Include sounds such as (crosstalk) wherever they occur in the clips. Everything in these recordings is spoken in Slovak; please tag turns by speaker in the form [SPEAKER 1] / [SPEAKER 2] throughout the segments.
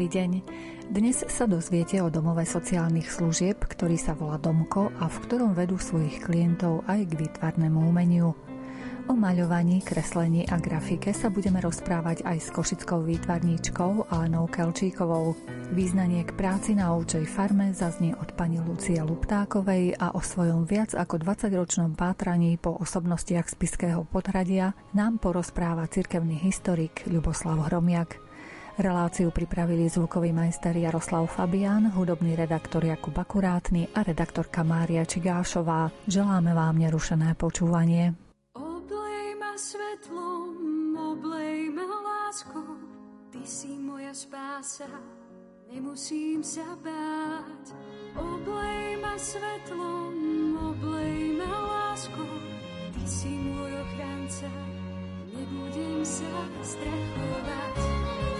[SPEAKER 1] dobrý deň. Dnes sa dozviete o domove sociálnych služieb, ktorý sa volá Domko a v ktorom vedú svojich klientov aj k výtvarnému umeniu. O maľovaní, kreslení a grafike sa budeme rozprávať aj s košickou výtvarníčkou Alenou Kelčíkovou. Význanie k práci na ovčej farme zaznie od pani Lucie Luptákovej a o svojom viac ako 20-ročnom pátraní po osobnostiach spiského podhradia nám porozpráva cirkevný historik Ľuboslav Hromiak. Reláciu pripravili zvukový majster Jaroslav Fabián, hudobný redaktor Jakub Akurátny a redaktorka Mária Čigášová. Želáme vám nerušené počúvanie
[SPEAKER 2] svetlom, oblej ma láskou, ty si moja spása, nemusím sa báť. Oblej ma svetlom, oblej ma láskou, ty si môj ochranca, nebudem sa strachovať.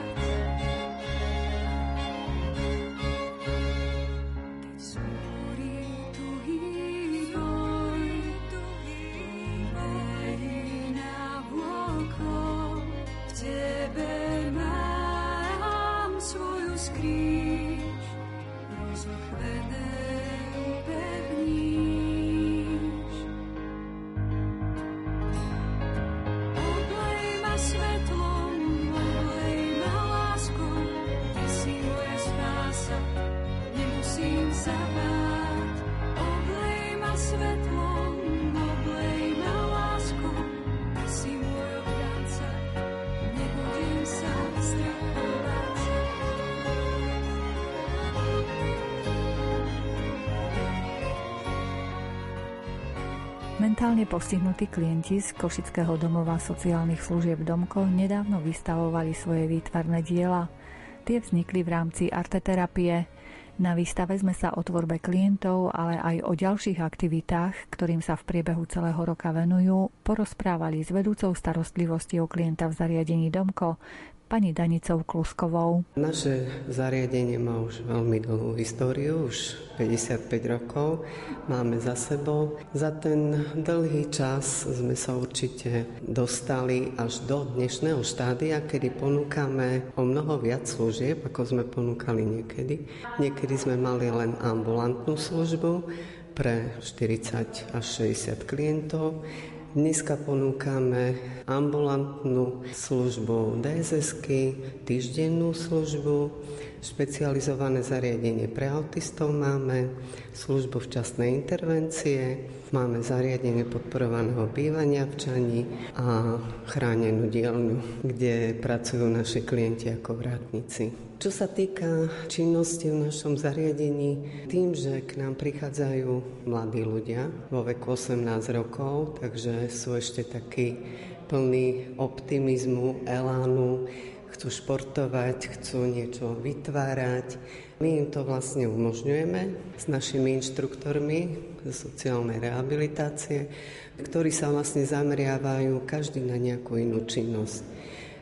[SPEAKER 1] Mentálne postihnutí klienti z Košického domova sociálnych služieb Domko nedávno vystavovali svoje výtvarné diela. Tie vznikli v rámci arteterapie. Na výstave sme sa o tvorbe klientov, ale aj o ďalších aktivitách, ktorým sa v priebehu celého roka venujú, porozprávali s vedúcou starostlivosti o klienta v zariadení Domko, pani Danicou Kluskovou.
[SPEAKER 3] Naše zariadenie má už veľmi dlhú históriu, už 55 rokov máme za sebou. Za ten dlhý čas sme sa určite dostali až do dnešného štádia, kedy ponúkame o mnoho viac služieb, ako sme ponúkali niekedy. Niekedy sme mali len ambulantnú službu pre 40 až 60 klientov. Dneska ponúkame ambulantnú službu dss týždennú službu, špecializované zariadenie pre autistov máme, službu včasnej intervencie, máme zariadenie podporovaného bývania v Čani a chránenú dielňu, kde pracujú naši klienti ako vrátnici. Čo sa týka činnosti v našom zariadení, tým, že k nám prichádzajú mladí ľudia vo veku 18 rokov, takže sú ešte takí plní optimizmu, elánu, chcú športovať, chcú niečo vytvárať. My im to vlastne umožňujeme s našimi inštruktormi zo sociálnej rehabilitácie, ktorí sa vlastne zameriavajú každý na nejakú inú činnosť.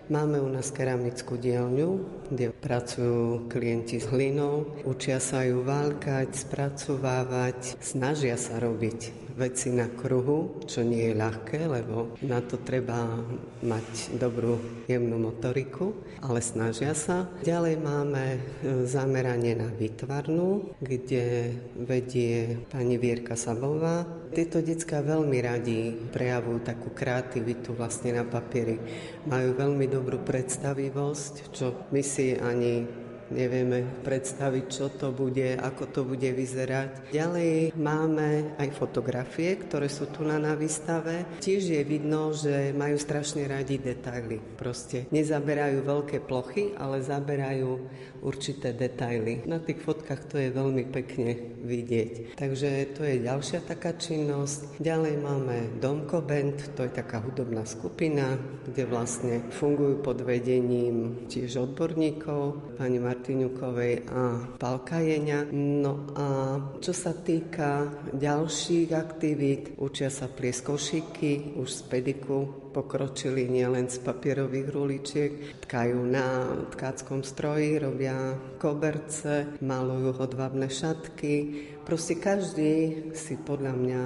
[SPEAKER 3] Máme u nás keramickú dielňu, kde pracujú klienti s hlinou, učia sa ju válkať, spracovávať, snažia sa robiť veci na kruhu, čo nie je ľahké, lebo na to treba mať dobrú jemnú motoriku, ale snažia sa. Ďalej máme e, zameranie na výtvarnú, kde vedie pani Vierka Sabová. Tieto detská veľmi radi prejavujú takú kreativitu vlastne na papieri. Majú veľmi dobrú predstavivosť, čo my si ani nevieme predstaviť, čo to bude, ako to bude vyzerať. Ďalej máme aj fotografie, ktoré sú tu na, na výstave. Tiež je vidno, že majú strašne radi detaily. Proste nezaberajú veľké plochy, ale zaberajú určité detaily. Na tých fotkách to je veľmi pekne vidieť. Takže to je ďalšia taká činnosť. Ďalej máme Domko Band, to je taká hudobná skupina, kde vlastne fungujú pod vedením tiež odborníkov, pani Martinukovej a Palka Jeňa. No a čo sa týka ďalších aktivít, učia sa plieskošiky už z pediku, pokročili nielen z papierových ruličiek, tkajú na tkáckom stroji, robia koberce, malujú hodvábne šatky. Proste každý si podľa mňa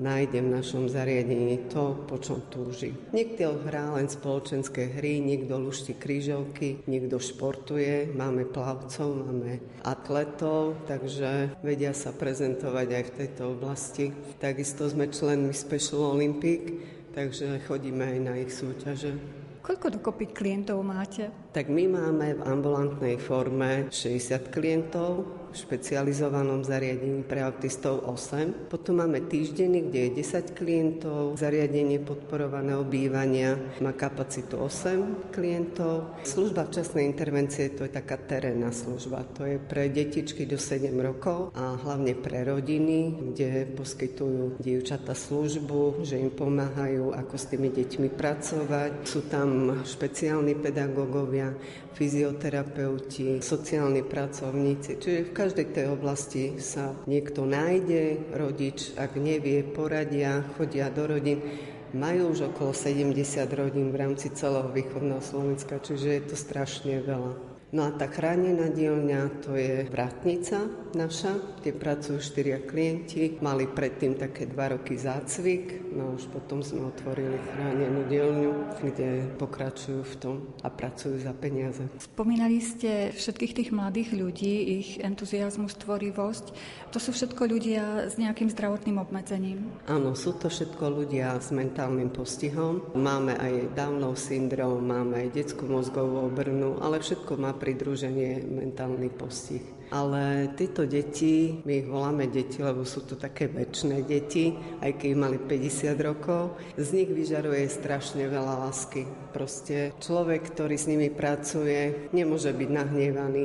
[SPEAKER 3] nájde v našom zariadení to, po čom túži. Niekto hrá len spoločenské hry, niekto lušti krížovky, niekto športuje, máme plavcov, máme atletov, takže vedia sa prezentovať aj v tejto oblasti. Takisto sme členmi Special Olympic, takže chodíme aj na ich súťaže.
[SPEAKER 4] Koľko dokopy klientov máte?
[SPEAKER 3] Tak my máme v ambulantnej forme 60 klientov, špecializovanom zariadení pre autistov 8. Potom máme týždenný, kde je 10 klientov, zariadenie podporovaného bývania má kapacitu 8 klientov. Služba včasnej intervencie to je taká terénna služba. To je pre detičky do 7 rokov a hlavne pre rodiny, kde poskytujú dievčata službu, že im pomáhajú, ako s tými deťmi pracovať. Sú tam špeciálni pedagógovia, fyzioterapeuti, sociálni pracovníci. Čiže v každej tej oblasti sa niekto nájde, rodič, ak nevie, poradia, chodia do rodín. Majú už okolo 70 rodín v rámci celého východného Slovenska, čiže je to strašne veľa. No a tá chránená dielňa to je vratnica naša, kde pracujú štyria klienti. Mali predtým také dva roky zácvik, no už potom sme otvorili chránenú dielňu, kde pokračujú v tom a pracujú za peniaze.
[SPEAKER 4] Spomínali ste všetkých tých mladých ľudí, ich entuziasmus, tvorivosť. To sú všetko ľudia s nejakým zdravotným obmedzením?
[SPEAKER 3] Áno, sú to všetko ľudia s mentálnym postihom. Máme aj Downov syndrom, máme aj detskú mozgovú obrnu, ale všetko má pridruženie mentálny postih. Ale tieto deti, my ich voláme deti, lebo sú to také väčšie deti, aj keď mali 50 rokov, z nich vyžaruje strašne veľa lásky. Proste človek, ktorý s nimi pracuje, nemôže byť nahnevaný.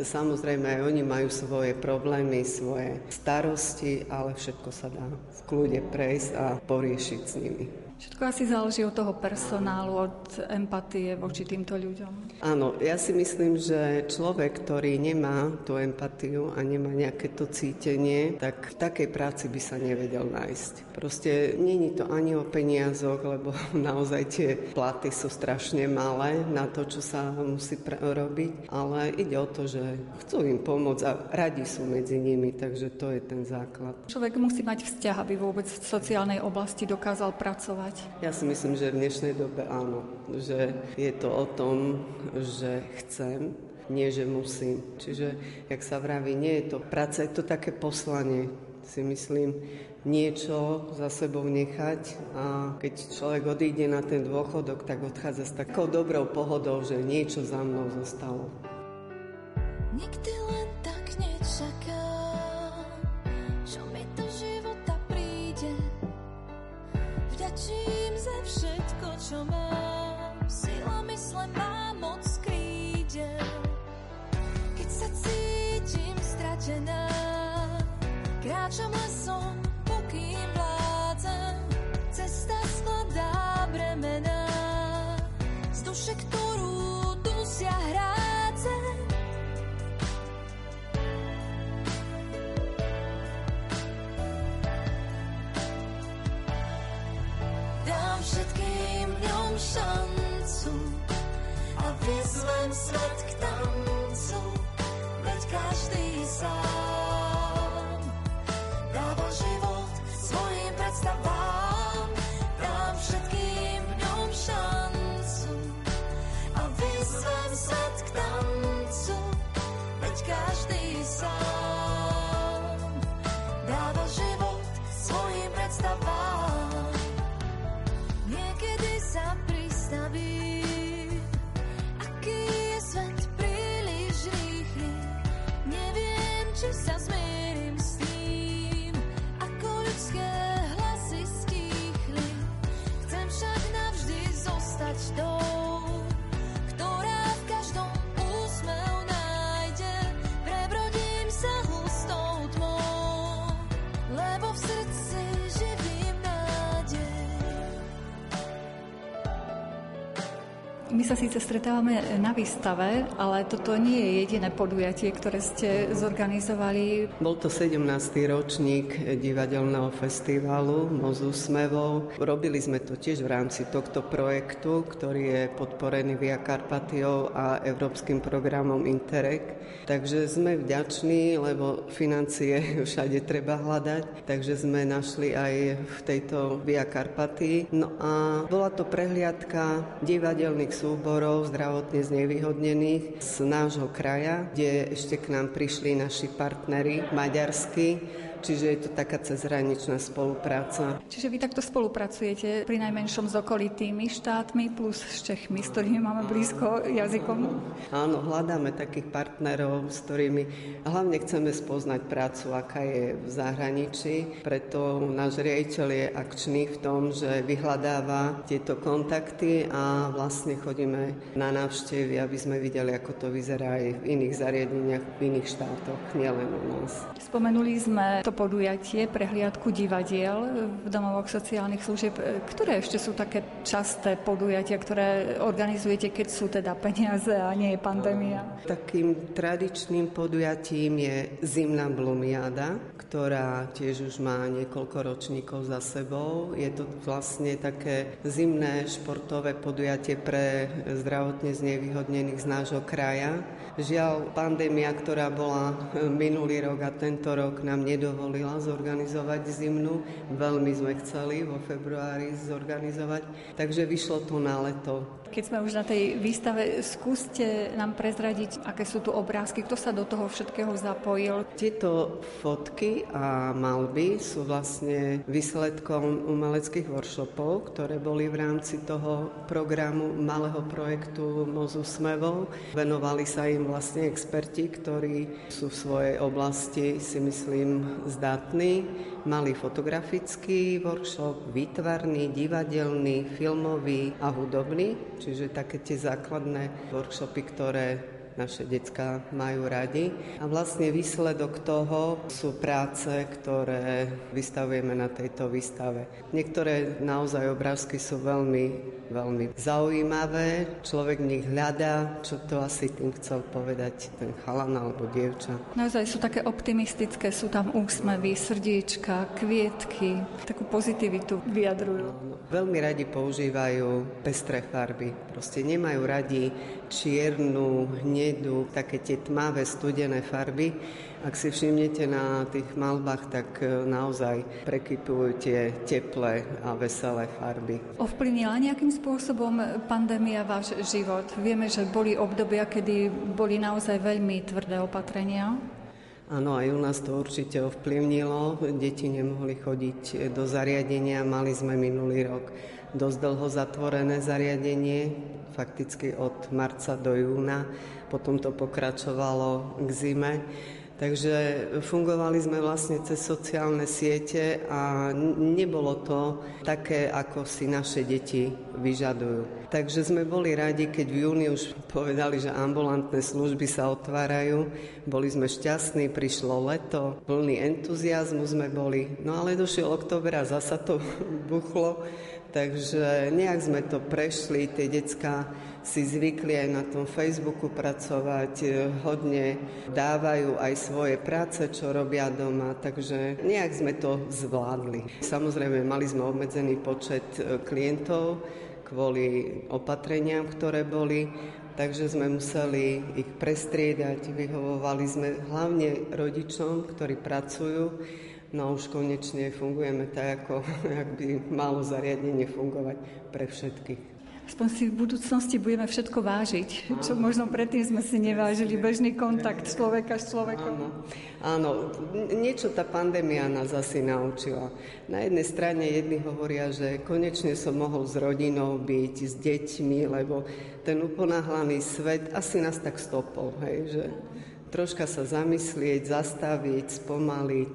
[SPEAKER 3] Samozrejme, aj oni majú svoje problémy, svoje starosti, ale všetko sa dá v kľude prejsť a poriešiť s nimi.
[SPEAKER 4] Všetko asi záleží od toho personálu, od empatie voči týmto ľuďom.
[SPEAKER 3] Áno, ja si myslím, že človek, ktorý nemá tú empatiu a nemá nejaké to cítenie, tak v takej práci by sa nevedel nájsť. Proste není to ani o peniazoch, lebo (laughs) naozaj tie platy sú strašne malé na to, čo sa musí pr- robiť, ale ide o to, že chcú im pomôcť a radi sú medzi nimi, takže to je ten základ.
[SPEAKER 4] Človek musí mať vzťah, aby vôbec v sociálnej oblasti dokázal pracovať
[SPEAKER 3] ja si myslím, že v dnešnej dobe áno. Že je to o tom, že chcem, nie že musím. Čiže, jak sa vraví, nie je to práca, je to také poslanie, si myslím, niečo za sebou nechať a keď človek odíde na ten dôchodok, tak odchádza s takou dobrou pohodou, že niečo za mnou zostalo. Nikdy len tak nečaká, Vďačím všetko, čo mám. Sila mysle má moc krídel. Keď sa cítim stratená, kráčam lesom, pokým vládzem. Cesta skladá bremená z duše, ktorú dusia hrádze. Všetkým ňom šancu a vyzvem svet k tancu, veď každý sám
[SPEAKER 4] My sa síce stretávame na výstave, ale toto nie je jediné podujatie, ktoré ste zorganizovali.
[SPEAKER 3] Bol to 17. ročník divadelného festivalu Mozu Smevov. Robili sme to tiež v rámci tohto projektu, ktorý je podporený Via Karpatiou a Európskym programom Interreg. Takže sme vďační, lebo financie (laughs) všade treba hľadať, takže sme našli aj v tejto Via Karpatii. No a bola to prehliadka divadelných súborov zdravotne znevýhodnených z nášho kraja, kde ešte k nám prišli naši partnery maďarskí, čiže je to taká cezhraničná spolupráca.
[SPEAKER 4] Čiže vy takto spolupracujete pri najmenšom s okolitými štátmi plus s Čechmi, s ktorými máme blízko jazykom?
[SPEAKER 3] Áno, hľadáme takých partnerov, s ktorými hlavne chceme spoznať prácu, aká je v zahraničí. Preto náš riaditeľ je akčný v tom, že vyhľadáva tieto kontakty a vlastne chodíme na návštevy, aby sme videli, ako to vyzerá aj v iných zariadeniach, v iných štátoch, nielen u nás.
[SPEAKER 4] Spomenuli sme to to podujatie, prehliadku divadiel v domovoch sociálnych služieb. Ktoré ešte sú také časté podujatia, ktoré organizujete, keď sú teda peniaze a nie je pandémia?
[SPEAKER 3] Takým tradičným podujatím je zimná blumiada, ktorá tiež už má niekoľko ročníkov za sebou. Je to vlastne také zimné športové podujatie pre zdravotne znevýhodnených z nášho kraja. Žiaľ, pandémia, ktorá bola minulý rok a tento rok nám nedovolila dovolila zorganizovať zimnú. Veľmi sme chceli vo februári zorganizovať, takže vyšlo to na leto.
[SPEAKER 4] Keď sme už na tej výstave, skúste nám prezradiť, aké sú tu obrázky, kto sa do toho všetkého zapojil.
[SPEAKER 3] Tieto fotky a malby sú vlastne výsledkom umeleckých workshopov, ktoré boli v rámci toho programu malého projektu Mozu Smevov. Venovali sa im vlastne experti, ktorí sú v svojej oblasti, si myslím, zdatní. Mali fotografický workshop, výtvarný, divadelný, filmový a hudobný, čiže také tie základné workshopy, ktoré naše decka majú radi. A vlastne výsledok toho sú práce, ktoré vystavujeme na tejto výstave. Niektoré naozaj obrázky sú veľmi, veľmi zaujímavé. Človek v nich hľadá, čo to asi tým chcel povedať ten chalan alebo dievča.
[SPEAKER 4] Naozaj sú také optimistické, sú tam úsmevy, srdiečka, kvietky, takú pozitivitu vyjadrujú.
[SPEAKER 3] Veľmi radi používajú pestré farby. Proste nemajú radi čiernu, hnedu, také tie tmavé, studené farby. Ak si všimnete na tých malbách, tak e, naozaj prekypujú tie teplé a veselé farby.
[SPEAKER 4] Ovplyvnila nejakým spôsobom pandémia váš život? Vieme, že boli obdobia, kedy boli naozaj veľmi tvrdé opatrenia.
[SPEAKER 3] Áno, aj u nás to určite ovplyvnilo. Deti nemohli chodiť do zariadenia. Mali sme minulý rok dosť dlho zatvorené zariadenie, fakticky od marca do júna. Potom to pokračovalo k zime. Takže fungovali sme vlastne cez sociálne siete a nebolo to také, ako si naše deti vyžadujú. Takže sme boli radi, keď v júni už povedali, že ambulantné služby sa otvárajú. Boli sme šťastní, prišlo leto, plný entuziasmu sme boli. No ale došiel október a zasa to (laughs) buchlo. Takže nejak sme to prešli, tie decka si zvykli aj na tom Facebooku pracovať, e, hodne dávajú aj svoje práce, čo robia doma, takže nejak sme to zvládli. Samozrejme, mali sme obmedzený počet e, klientov kvôli opatreniam, ktoré boli, takže sme museli ich prestriedať, vyhovovali sme hlavne rodičom, ktorí pracujú, No už konečne fungujeme tak, ako (laughs) ak by malo zariadenie fungovať pre všetkých
[SPEAKER 4] aspoň si v budúcnosti budeme všetko vážiť, čo možno predtým sme si nevážili, bežný kontakt človeka s človekom.
[SPEAKER 3] Áno, áno, niečo tá pandémia nás asi naučila. Na jednej strane jedni hovoria, že konečne som mohol s rodinou byť, s deťmi, lebo ten uponáhlaný svet asi nás tak stopol, hej, že troška sa zamyslieť, zastaviť, spomaliť.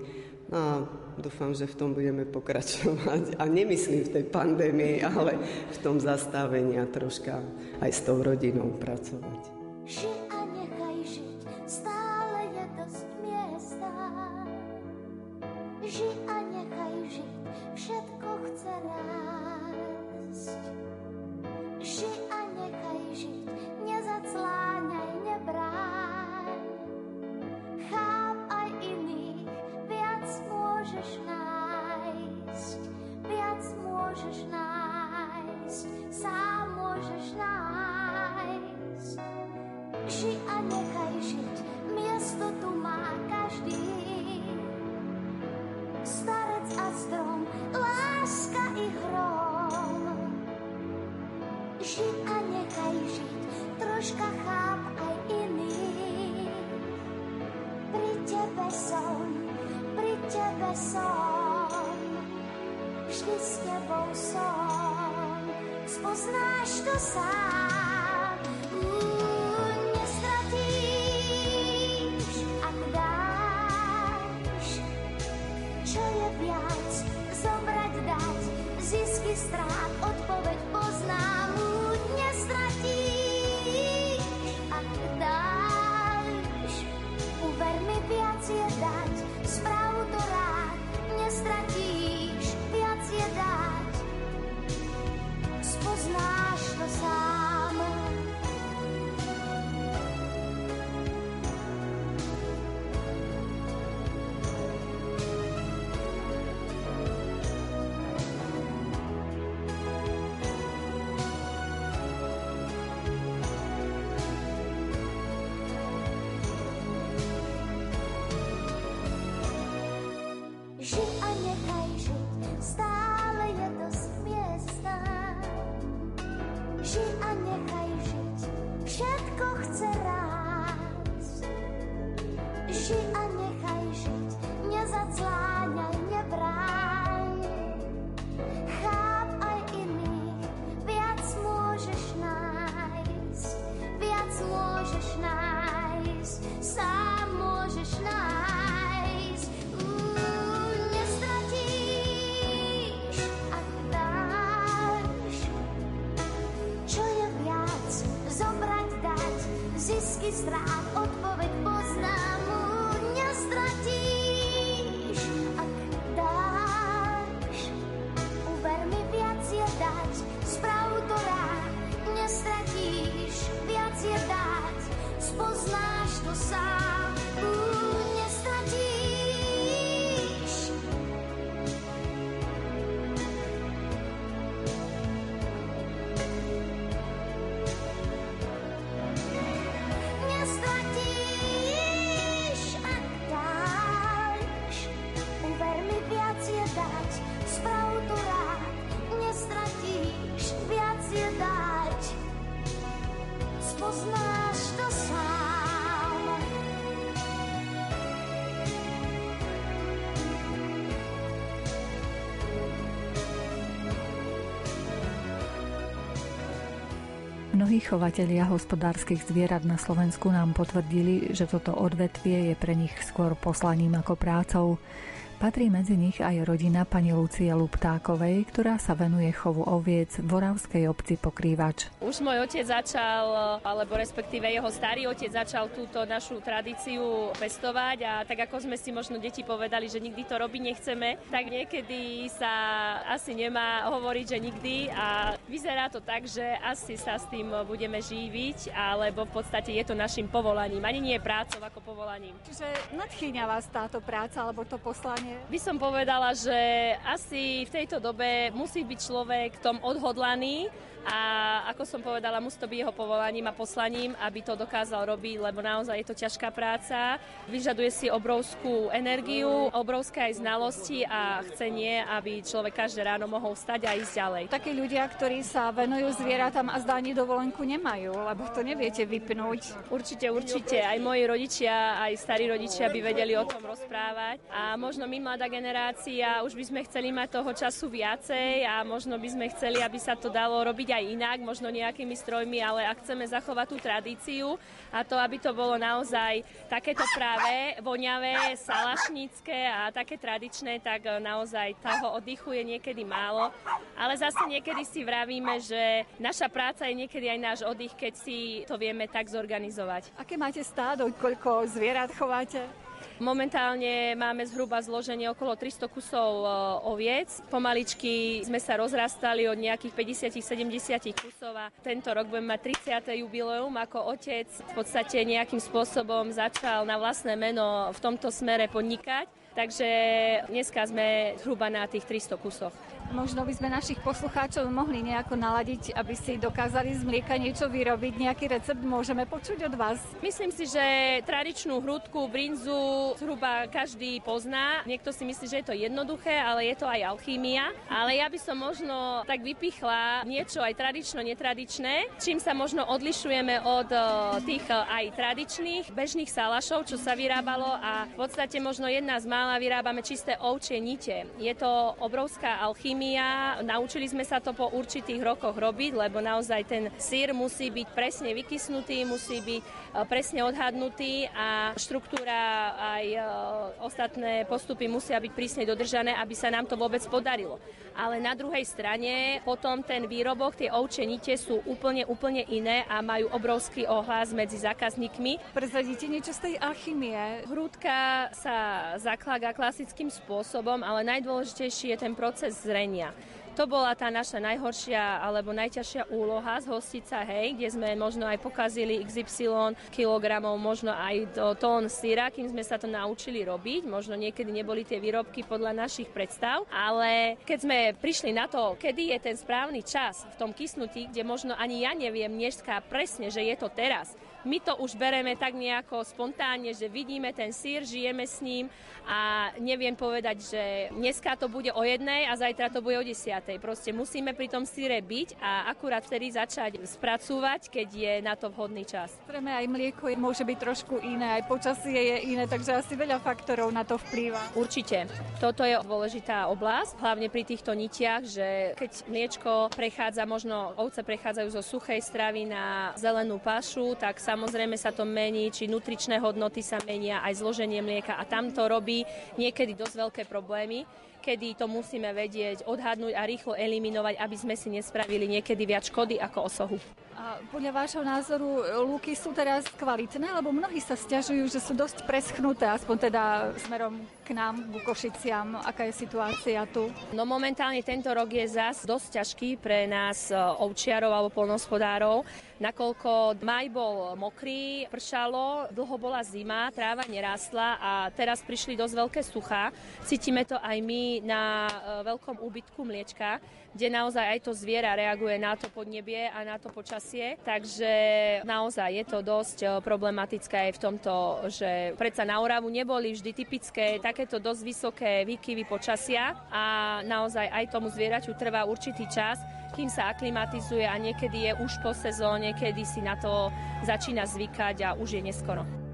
[SPEAKER 3] No a dúfam, že v tom budeme pokračovať. A nemyslím v tej pandémii, ale v tom zastavení a troška aj s tou rodinou pracovať. Oh.
[SPEAKER 4] Mnohí chovatelia hospodárskych zvierat na Slovensku nám potvrdili, že toto odvetvie je pre nich skôr poslaním ako prácou. Patrí medzi nich aj rodina pani Lucie Luptákovej, ktorá sa venuje chovu oviec v Voravskej obci Pokrývač.
[SPEAKER 5] Už môj otec začal, alebo respektíve jeho starý otec začal túto našu tradíciu pestovať a tak ako sme si možno deti povedali, že nikdy to robiť nechceme, tak niekedy sa asi nemá hovoriť, že nikdy a vyzerá to tak, že asi sa s tým budeme živiť, alebo v podstate je to našim povolaním. Ani nie prácou ako povolaním.
[SPEAKER 4] Čiže nadchýňa vás táto práca alebo to poslanie?
[SPEAKER 5] By som povedala, že asi v tejto dobe musí byť človek tom odhodlaný a ako som povedala, musí to byť jeho povolaním a poslaním, aby to dokázal robiť, lebo naozaj je to ťažká práca, vyžaduje si obrovskú energiu, obrovské aj znalosti a chcenie, aby človek každé ráno mohol stať a ísť ďalej.
[SPEAKER 4] Takí ľudia, ktorí sa venujú zvieratám a zdáni dovolenku nemajú, lebo to neviete vypnúť.
[SPEAKER 5] Určite, určite. Aj moji rodičia, aj starí rodičia by vedeli o tom rozprávať. A možno my, mladá generácia, už by sme chceli mať toho času viacej a možno by sme chceli, aby sa to dalo robiť aj inak, možno nejakými strojmi, ale ak chceme zachovať tú tradíciu a to, aby to bolo naozaj takéto práve, voňavé, salašnícke a také tradičné, tak e, naozaj toho oddychu je niekedy málo. Ale zase niekedy si vravíme, že naša práca je niekedy aj náš oddych, keď si to vieme tak zorganizovať.
[SPEAKER 4] Aké máte stádo, koľko zvierat chováte?
[SPEAKER 5] Momentálne máme zhruba zloženie okolo 300 kusov e, oviec. Pomaličky sme sa rozrastali od nejakých 50-70 kusov a tento rok budeme mať 30. jubileum ako otec. V podstate nejakým spôsobom začal na vlastné meno v tomto smere podnikať Takže dneska sme zhruba na tých 300 kusoch.
[SPEAKER 4] Možno by sme našich poslucháčov mohli nejako naladiť, aby si dokázali z mlieka niečo vyrobiť. Nejaký recept môžeme počuť od vás?
[SPEAKER 5] Myslím si, že tradičnú hrudku, brinzu zhruba každý pozná. Niekto si myslí, že je to jednoduché, ale je to aj alchýmia. Ale ja by som možno tak vypichla niečo aj tradično, netradičné, čím sa možno odlišujeme od eh, tých eh, aj tradičných bežných salašov, čo sa vyrábalo a v podstate možno jedna z mála vyrábame čisté ovčie nite. Je to obrovská alchýmia chemia. Naučili sme sa to po určitých rokoch robiť, lebo naozaj ten sír musí byť presne vykysnutý, musí byť presne odhadnutý a štruktúra aj e, ostatné postupy musia byť prísne dodržané, aby sa nám to vôbec podarilo. Ale na druhej strane potom ten výrobok, tie ovčie nite sú úplne, úplne iné a majú obrovský ohlas medzi zákazníkmi.
[SPEAKER 4] Prezradíte niečo z tej alchymie?
[SPEAKER 5] Hrúdka sa zaklaga klasickým spôsobom, ale najdôležitejší je ten proces zrenia. To bola tá naša najhoršia alebo najťažšia úloha z hostica, hej, kde sme možno aj pokazili XY kilogramov, možno aj do tón syra, kým sme sa to naučili robiť. Možno niekedy neboli tie výrobky podľa našich predstav, ale keď sme prišli na to, kedy je ten správny čas v tom kysnutí, kde možno ani ja neviem dneska presne, že je to teraz, my to už bereme tak nejako spontánne, že vidíme ten sír, žijeme s ním a neviem povedať, že dneska to bude o jednej a zajtra to bude o desiatej. Proste musíme pri tom síre byť a akurát vtedy začať spracúvať, keď je na to vhodný čas.
[SPEAKER 4] Preme aj mlieko môže byť trošku iné, aj počasie je iné, takže asi veľa faktorov na to vplýva.
[SPEAKER 5] Určite. Toto je dôležitá oblasť, hlavne pri týchto nitiach, že keď mliečko prechádza, možno ovce prechádzajú zo suchej stravy na zelenú pašu, tak sa Samozrejme sa to mení, či nutričné hodnoty sa menia, aj zloženie mlieka a tam to robí niekedy dosť veľké problémy kedy to musíme vedieť, odhadnúť a rýchlo eliminovať, aby sme si nespravili niekedy viac škody ako osohu.
[SPEAKER 4] A podľa vášho názoru lúky sú teraz kvalitné, lebo mnohí sa stiažujú, že sú dosť preschnuté, aspoň teda smerom k nám, k Košiciam. Aká je situácia tu?
[SPEAKER 5] No momentálne tento rok je zas dosť ťažký pre nás e, ovčiarov alebo polnospodárov, nakoľko maj bol mokrý, pršalo, dlho bola zima, tráva nerástla a teraz prišli dosť veľké suchá. Cítime to aj my na e, veľkom úbytku mliečka, kde naozaj aj to zviera reaguje na to podnebie a na to počasie. Takže naozaj je to dosť e, problematické aj v tomto, že predsa na Oravu neboli vždy typické takéto dosť vysoké výkyvy počasia a naozaj aj tomu zvieraťu trvá určitý čas, kým sa aklimatizuje a niekedy je už po sezóne, kedy si na to začína zvykať a už je neskoro.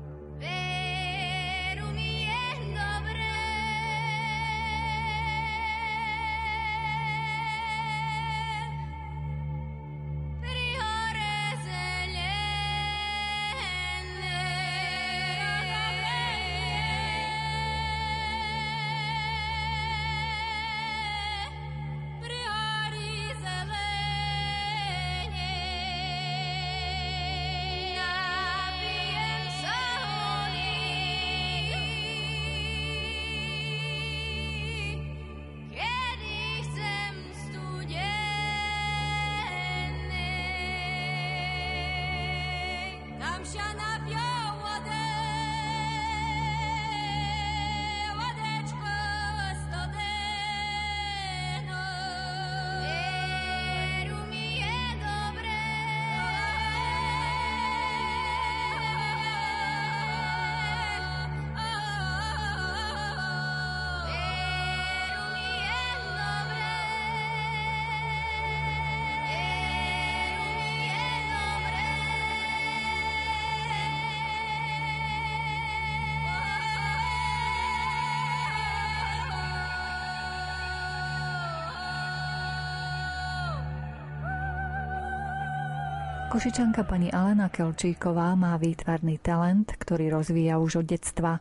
[SPEAKER 4] Košičanka pani Alena Kelčíková má výtvarný talent, ktorý rozvíja už od detstva.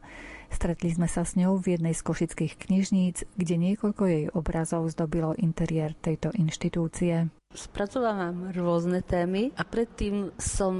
[SPEAKER 4] Stretli sme sa s ňou v jednej z košických knižníc, kde niekoľko jej obrazov zdobilo interiér tejto inštitúcie.
[SPEAKER 6] Spracovávam rôzne témy a predtým som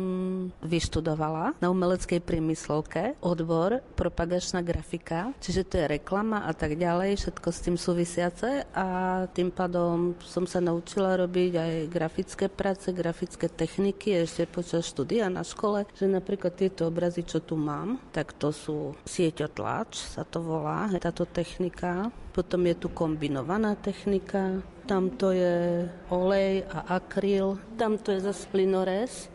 [SPEAKER 6] vyštudovala na umeleckej priemyslovke odbor propagačná grafika, čiže to je reklama a tak ďalej, všetko s tým súvisiace a tým pádom som sa naučila robiť aj grafické práce, grafické techniky ešte počas štúdia na škole, že napríklad tieto obrazy, čo tu mám, tak to sú sieťotlačky tlač sa to volá, táto technika. Potom je tu kombinovaná technika, tam to je olej a akryl, tam to je zase plynorez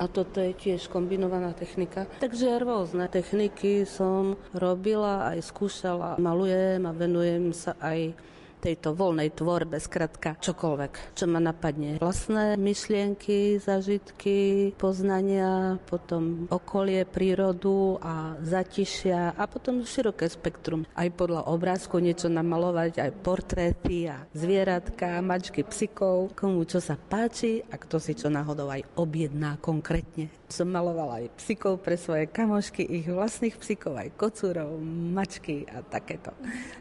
[SPEAKER 6] a toto je tiež kombinovaná technika. Takže rôzne techniky som robila, aj skúšala, malujem a venujem sa aj tejto voľnej tvorbe, skratka čokoľvek, čo ma napadne. Vlastné myšlienky, zažitky, poznania, potom okolie, prírodu a zatišia a potom široké spektrum. Aj podľa obrázku niečo namalovať, aj portréty a zvieratka, mačky, psikov, komu čo sa páči a kto si čo náhodou aj objedná konkrétne. Som malovala aj psikov pre svoje kamošky, ich vlastných psikov, aj kocúrov, mačky a takéto.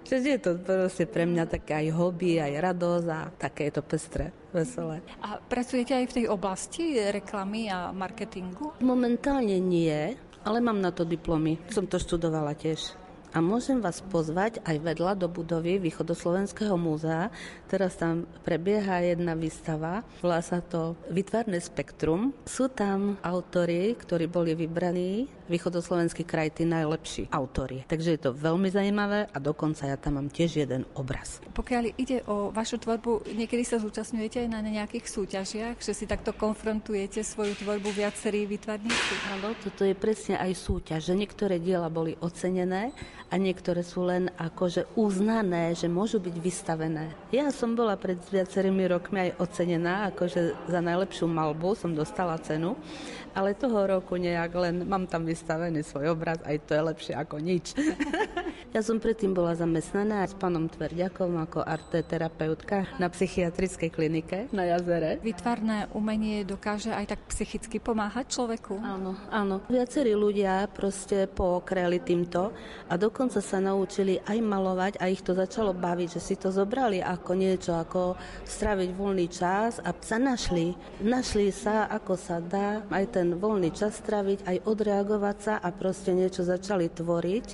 [SPEAKER 6] Čiže je to proste pre mňa také aj hobby, aj radosť a také je to pestré, veselé.
[SPEAKER 4] A pracujete aj v tej oblasti reklamy a marketingu?
[SPEAKER 6] Momentálne nie, ale mám na to diplomy. Som to študovala tiež a môžem vás pozvať aj vedľa do budovy Východoslovenského múzea. Teraz tam prebieha jedna výstava, volá sa to Vytvarné spektrum. Sú tam autory, ktorí boli vybraní východoslovenský kraj, tí najlepší autory. Takže je to veľmi zaujímavé a dokonca ja tam mám tiež jeden obraz.
[SPEAKER 4] Pokiaľ ide o vašu tvorbu, niekedy sa zúčastňujete aj na nejakých súťažiach, že si takto konfrontujete svoju tvorbu viacerí výtvarníci?
[SPEAKER 6] Áno, toto je presne aj súťaž, že niektoré diela boli ocenené a niektoré sú len akože uznané, že môžu byť vystavené. Ja som bola pred viacerými rokmi aj ocenená, akože za najlepšiu malbu som dostala cenu, ale toho roku nejak len mám tam vystavený svoj obraz, aj to je lepšie ako nič. (laughs) ja som predtým bola zamestnaná s pánom Tverďakom ako arteterapeutka na psychiatrickej klinike na jazere.
[SPEAKER 4] Vytvarné umenie dokáže aj tak psychicky pomáhať človeku?
[SPEAKER 6] Áno, áno. Viacerí ľudia proste pookreli týmto a dokonca sa naučili aj malovať a ich to začalo baviť, že si to zobrali ako niečo, ako straviť voľný čas a sa našli. Našli sa, ako sa dá aj ten voľný čas straviť, aj odreagovať sa a proste niečo začali tvoriť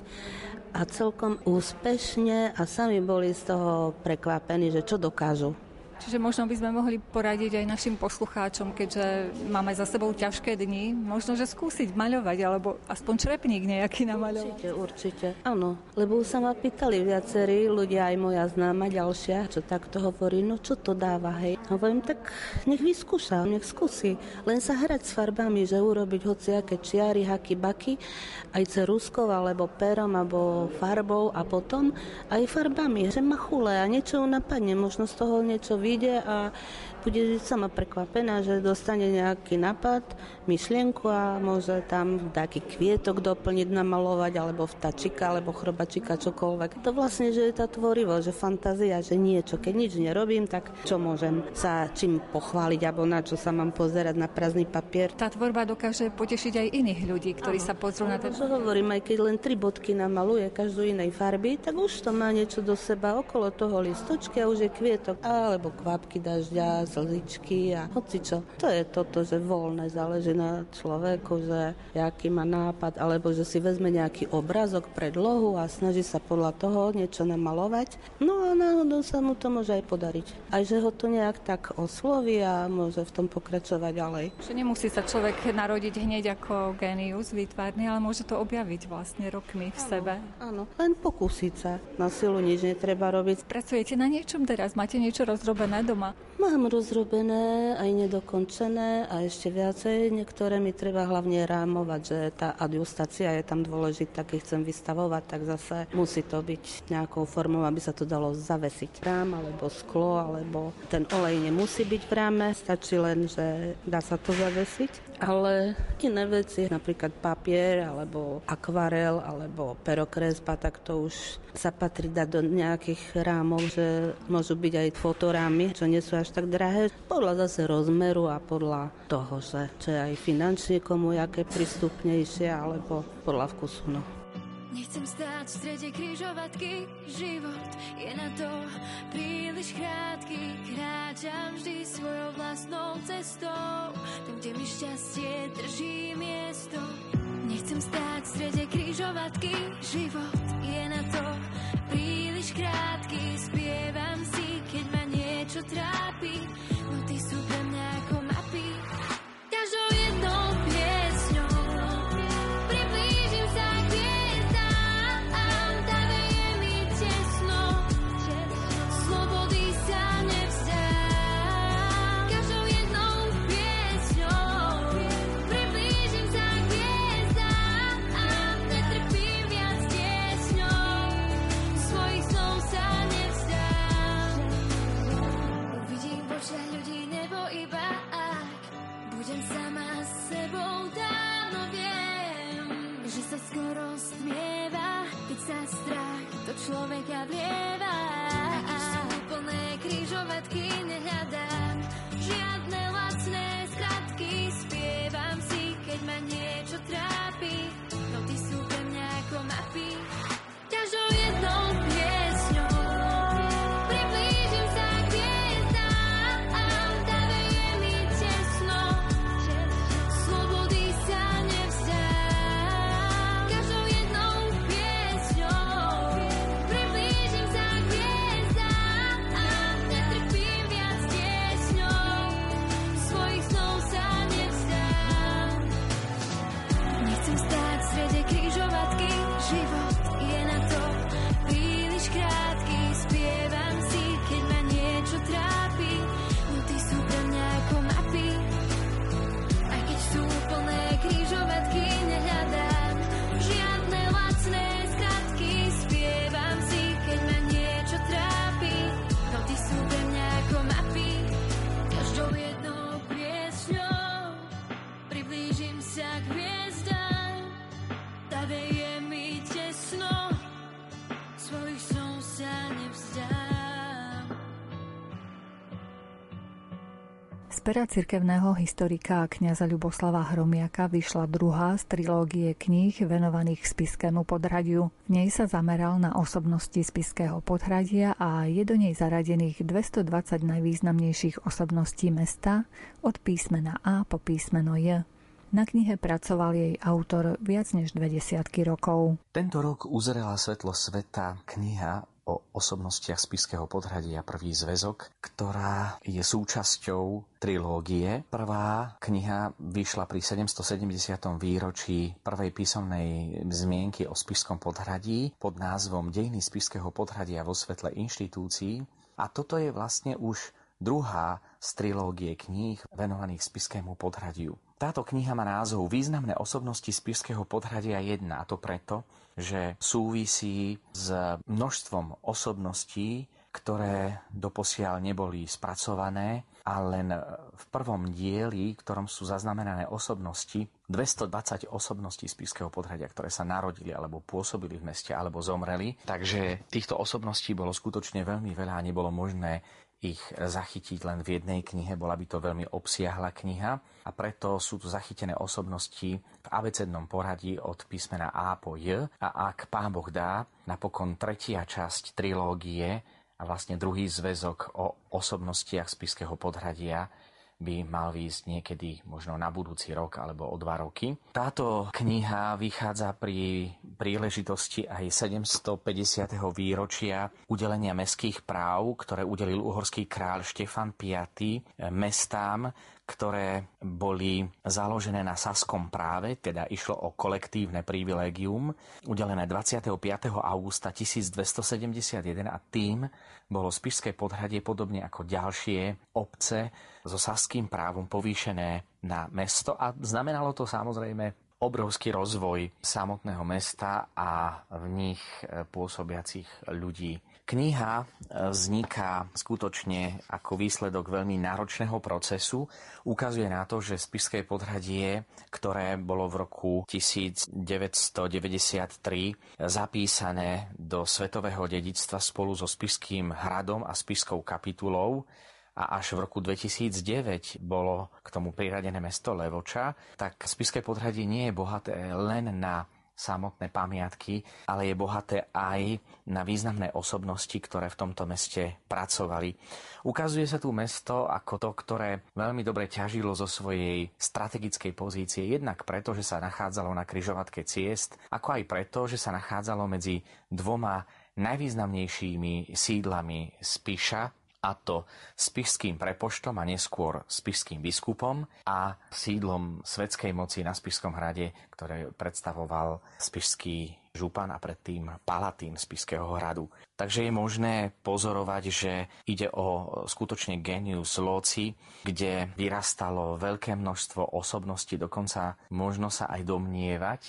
[SPEAKER 6] a celkom úspešne a sami boli z toho prekvapení, že čo dokážu.
[SPEAKER 4] Čiže možno by sme mohli poradiť aj našim poslucháčom, keďže máme za sebou ťažké dni, možno, že skúsiť maľovať, alebo aspoň črepník nejaký namaľovať.
[SPEAKER 6] Určite, určite. Áno, lebo sa ma pýtali viacerí ľudia, aj moja známa ďalšia, čo takto hovorí, no čo to dáva, hej. Hovorím, tak nech vyskúša, nech skúsi. Len sa hrať s farbami, že urobiť hociaké čiary, haky, baky, aj ceruskou, alebo perom, alebo farbou a potom aj farbami, že machule a niečo napadne, možno z toho niečo vy vyjde a bude sama prekvapená, že dostane nejaký nápad, myšlienku a môže tam taký kvietok doplniť, namalovať, alebo vtačika, alebo chrobačika, čokoľvek. To vlastne, že je tá tvorivosť, že fantázia, že niečo, keď nič nerobím, tak čo môžem sa čím pochváliť, alebo na čo sa mám pozerať na prázdny papier.
[SPEAKER 4] Tá tvorba dokáže potešiť aj iných ľudí, ktorí sa pozrú na.
[SPEAKER 6] Čo hovorím, aj keď len tri bodky namaluje každú inej farby, tak už to má niečo do seba okolo toho listočky a už je kvietok, alebo kvapky dažďa, slzičky a hoci čo. To je toto, že voľné záleží na človeku, že aký má nápad, alebo že si vezme nejaký obrazok, predlohu a snaží sa podľa toho niečo namalovať. No a náhodou sa mu to môže aj podariť. Aj že ho to nejak tak osloví a môže v tom pokračovať ďalej.
[SPEAKER 4] Že nemusí sa človek narodiť hneď ako genius výtvarný, ale môže to objaviť vlastne rokmi v áno, sebe.
[SPEAKER 6] Áno, len pokúsiť sa. Na silu nič netreba robiť.
[SPEAKER 4] Pracujete na niečom teraz? Máte niečo rozrobené doma?
[SPEAKER 6] Mám rozrobené, aj nedokončené a ešte viacej. Niektoré mi treba hlavne rámovať, že tá adjustácia je tam dôležitá, keď chcem vystavovať, tak zase musí to byť nejakou formou, aby sa to dalo zavesiť. Rám alebo sklo, alebo ten olej nemusí byť v ráme, stačí len, že dá sa to zavesiť. Ale iné veci, napríklad papier, alebo akvarel, alebo perokresba, tak to už sa patrí dať do nejakých rámov, že môžu byť aj fotorámy, čo nie sú až tak drahé. Podľa zase rozmeru a podľa toho, že čo je aj finančne komu jaké prístupnejšie, alebo podľa vkusu. No.
[SPEAKER 7] Nechcem stáť v strede križovatky, život je na to príliš krátky. Kráčam vždy svojou vlastnou cestou, tam, kde mi šťastie drží miesto. Nechcem stáť v strede križovatky, život je na to príliš krátky. Spievam si, keď ma niečo trápi, no ty sú človeka vlieva. Sú plné križovatky,
[SPEAKER 4] pera cirkevného historika a kniaza Ľuboslava Hromiaka vyšla druhá z trilógie kníh venovaných spiskému podhradiu. V nej sa zameral na osobnosti spiského podhradia a je do nej zaradených 220 najvýznamnejších osobností mesta od písmena A po písmeno J. Na knihe pracoval jej autor viac než dve desiatky rokov.
[SPEAKER 8] Tento rok uzrela svetlo sveta kniha o osobnostiach spiského podhradia prvý zväzok, ktorá je súčasťou trilógie. Prvá kniha vyšla pri 770. výročí prvej písomnej zmienky o spiskom podhradí pod názvom Dejiny spiského podhradia vo svetle inštitúcií. A toto je vlastne už druhá z trilógie kníh venovaných spiskému podhradiu. Táto kniha má názov Významné osobnosti spišského podhradia 1 a to preto, že súvisí s množstvom osobností, ktoré doposiaľ neboli spracované a len v prvom dieli, ktorom sú zaznamenané osobnosti, 220 osobností spiského podhradia, ktoré sa narodili alebo pôsobili v meste alebo zomreli. Takže týchto osobností bolo skutočne veľmi veľa a nebolo možné ich zachytiť len v jednej knihe, bola by to veľmi obsiahla kniha a preto sú tu zachytené osobnosti v abecednom poradí od písmena A po J a ak Pán Boh dá, napokon tretia časť trilógie a vlastne druhý zväzok o osobnostiach spiského podhradia by mal výjsť niekedy možno na budúci rok alebo o dva roky. Táto kniha vychádza pri príležitosti aj 750. výročia udelenia mestských práv, ktoré udelil uhorský kráľ Štefan V mestám, ktoré boli založené na saskom práve, teda išlo o kolektívne privilégium, udelené 25. augusta 1271 a tým bolo Spišské podhradie podobne ako ďalšie obce so saským právom povýšené na mesto a znamenalo to samozrejme obrovský rozvoj samotného mesta a v nich pôsobiacich ľudí. Kniha e, vzniká skutočne ako výsledok veľmi náročného procesu. Ukazuje na to, že Spišské podhradie, ktoré bolo v roku 1993 zapísané do svetového dedičstva spolu so Spišským hradom a Spišskou kapitulou, a až v roku 2009 bolo k tomu priradené mesto Levoča, tak Spišské podhradie nie je bohaté len na samotné pamiatky, ale je bohaté aj na významné osobnosti, ktoré v tomto meste pracovali. Ukazuje sa tu mesto ako to, ktoré veľmi dobre ťažilo zo svojej strategickej pozície, jednak preto, že sa nachádzalo na kryžovatke ciest, ako aj preto, že sa nachádzalo medzi dvoma najvýznamnejšími sídlami Spiša, a to spišským prepoštom a neskôr spišským biskupom a sídlom svetskej moci na Spišskom hrade, ktoré predstavoval spišský župan a predtým palatín Spišského hradu. Takže je možné pozorovať, že ide o skutočne genius loci, kde vyrastalo veľké množstvo osobností, dokonca možno sa aj domnievať,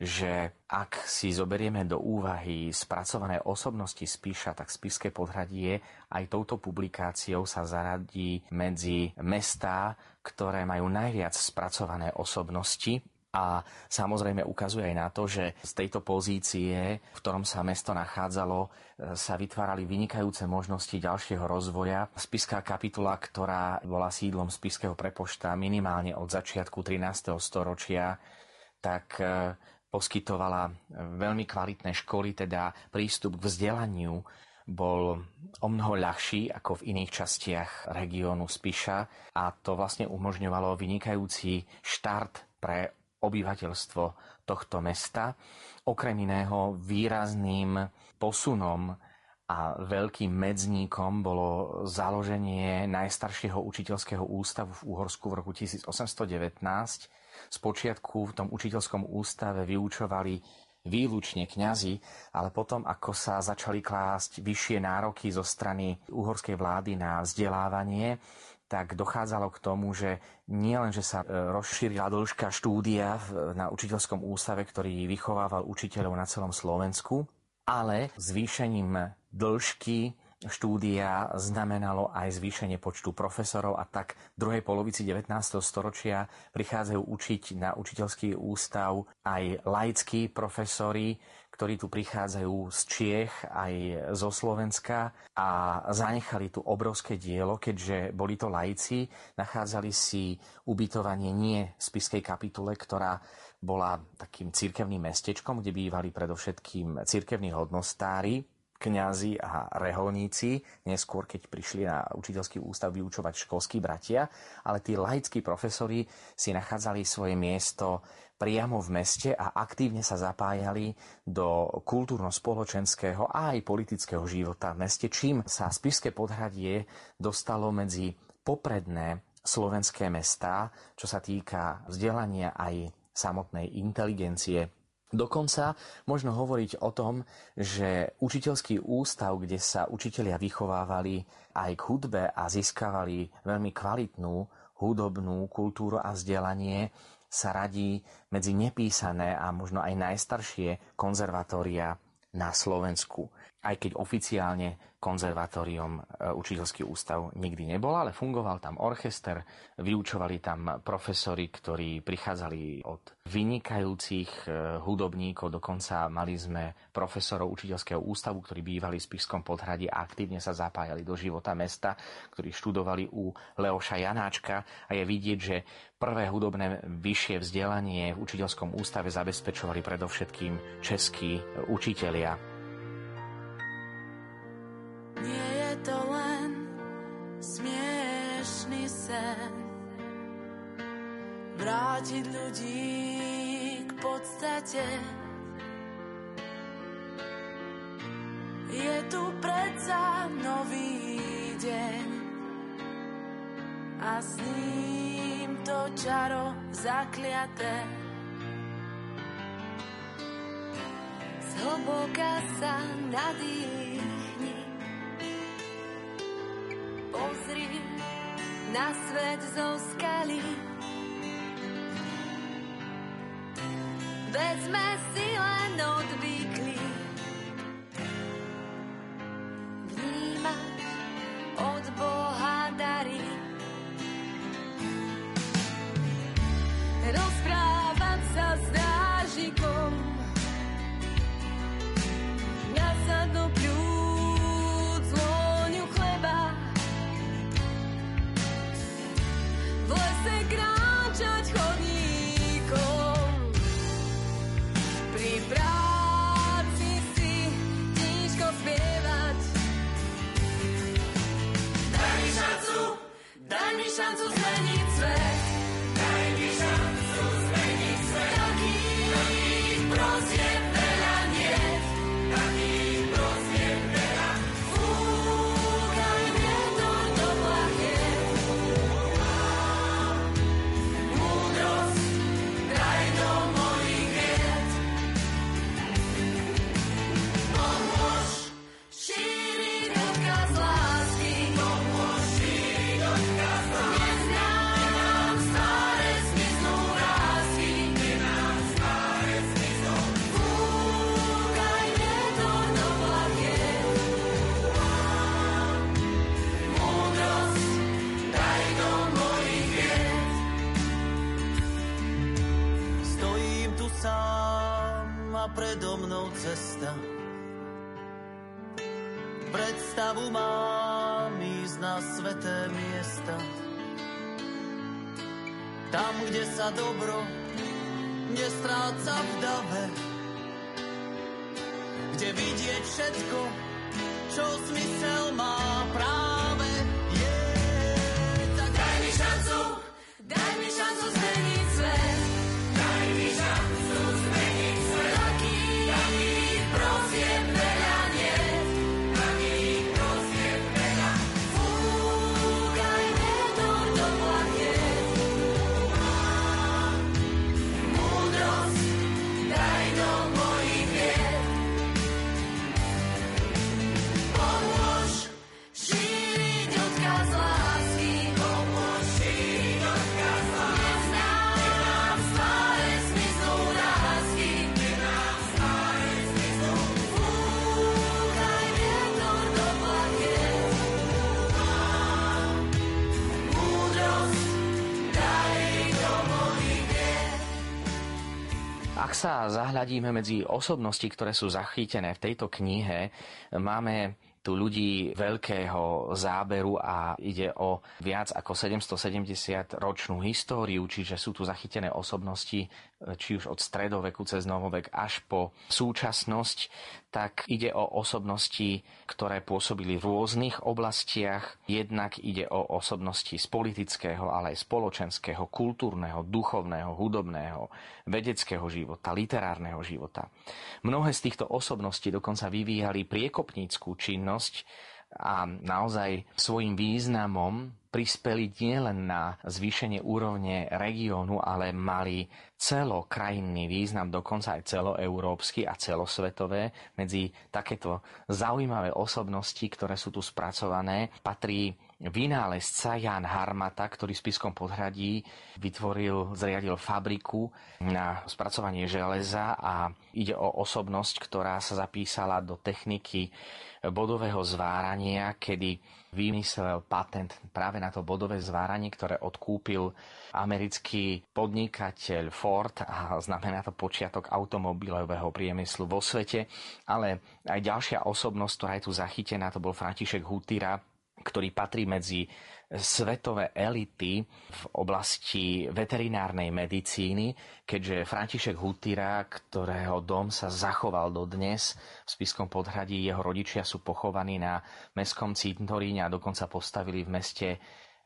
[SPEAKER 8] že ak si zoberieme do úvahy spracované osobnosti spíša, tak Spišské podhradie aj touto publikáciou sa zaradí medzi mestá, ktoré majú najviac spracované osobnosti a samozrejme ukazuje aj na to, že z tejto pozície, v ktorom sa mesto nachádzalo, e, sa vytvárali vynikajúce možnosti ďalšieho rozvoja. Spiská kapitula, ktorá bola sídlom spiského prepošta minimálne od začiatku 13. storočia, tak e, poskytovala veľmi kvalitné školy, teda prístup k vzdelaniu bol o mnoho ľahší ako v iných častiach regiónu Spiša a to vlastne umožňovalo vynikajúci štart pre obyvateľstvo tohto mesta. Okrem iného výrazným posunom a veľkým medzníkom bolo založenie najstaršieho učiteľského ústavu v Úhorsku v roku 1819. Spočiatku v tom učiteľskom ústave vyučovali výlučne kňazi, ale potom, ako sa začali klásť vyššie nároky zo strany uhorskej vlády na vzdelávanie, tak dochádzalo k tomu, že nie len, sa e, rozšírila dĺžka štúdia na učiteľskom ústave, ktorý vychovával učiteľov na celom Slovensku, ale zvýšením dĺžky štúdia znamenalo aj zvýšenie počtu profesorov a tak v druhej polovici 19. storočia prichádzajú učiť na učiteľský ústav aj laickí profesori, ktorí tu prichádzajú z Čiech aj zo Slovenska a zanechali tu obrovské dielo, keďže boli to laici, nachádzali si ubytovanie nie v spiskej kapitule, ktorá bola takým cirkevným mestečkom, kde bývali predovšetkým cirkevní hodnostári, kňazi a reholníci, neskôr keď prišli na učiteľský ústav vyučovať školskí bratia, ale tí laickí profesori si nachádzali svoje miesto priamo v meste a aktívne sa zapájali do kultúrno-spoločenského a aj politického života v meste, čím sa Spišské podhradie dostalo medzi popredné slovenské mestá, čo sa týka vzdelania aj samotnej inteligencie Dokonca možno hovoriť o tom, že učiteľský ústav, kde sa učitelia vychovávali aj k hudbe a získavali veľmi kvalitnú hudobnú kultúru a vzdelanie, sa radí medzi nepísané a možno aj najstaršie konzervatória na Slovensku aj keď oficiálne konzervatórium e, učiteľský ústav nikdy nebol, ale fungoval tam orchester, vyučovali tam profesori, ktorí prichádzali od vynikajúcich e, hudobníkov, dokonca mali sme profesorov učiteľského ústavu, ktorí bývali v Spišskom podhradí a aktívne sa zapájali do života mesta, ktorí študovali u Leoša Janáčka a je vidieť, že prvé hudobné vyššie vzdelanie v učiteľskom ústave zabezpečovali predovšetkým českí učitelia.
[SPEAKER 7] Sen Vrátiť ľudí k podstate. Je tu predsa nový deň A s ním to čaro zakliaté. Zhlboka sa nadýchne pozri na svet zo skaly. Veď si len odvykli
[SPEAKER 9] Tam, kde sa dobro
[SPEAKER 8] sa zahľadíme medzi osobnosti, ktoré sú zachytené v tejto knihe, máme tu ľudí veľkého záberu a ide o viac ako 770 ročnú históriu, čiže sú tu zachytené osobnosti či už od stredoveku cez novovek až po súčasnosť, tak ide o osobnosti, ktoré pôsobili v rôznych oblastiach. Jednak ide o osobnosti z politického, ale aj spoločenského, kultúrneho, duchovného, hudobného, vedeckého života, literárneho života. Mnohé z týchto osobností dokonca vyvíjali priekopníckú činnosť a naozaj svojim významom prispeli nielen na zvýšenie úrovne regiónu, ale mali celokrajinný význam, dokonca aj celoeurópsky a celosvetové. Medzi takéto zaujímavé osobnosti, ktoré sú tu spracované, patrí vynálezca Jan Harmata, ktorý v Spiskom podhradí vytvoril, zriadil fabriku na spracovanie železa a ide o osobnosť, ktorá sa zapísala do techniky bodového zvárania, kedy vymyslel patent práve na to bodové zváranie, ktoré odkúpil americký podnikateľ Ford a znamená to počiatok automobilového priemyslu vo svete, ale aj ďalšia osobnosť, ktorá je tu zachytená, to bol František Hutira, ktorý patrí medzi svetové elity v oblasti veterinárnej medicíny, keďže František Hutira, ktorého dom sa zachoval dodnes v Spiskom podhradí, jeho rodičia sú pochovaní na mestskom cintoríne a dokonca postavili v meste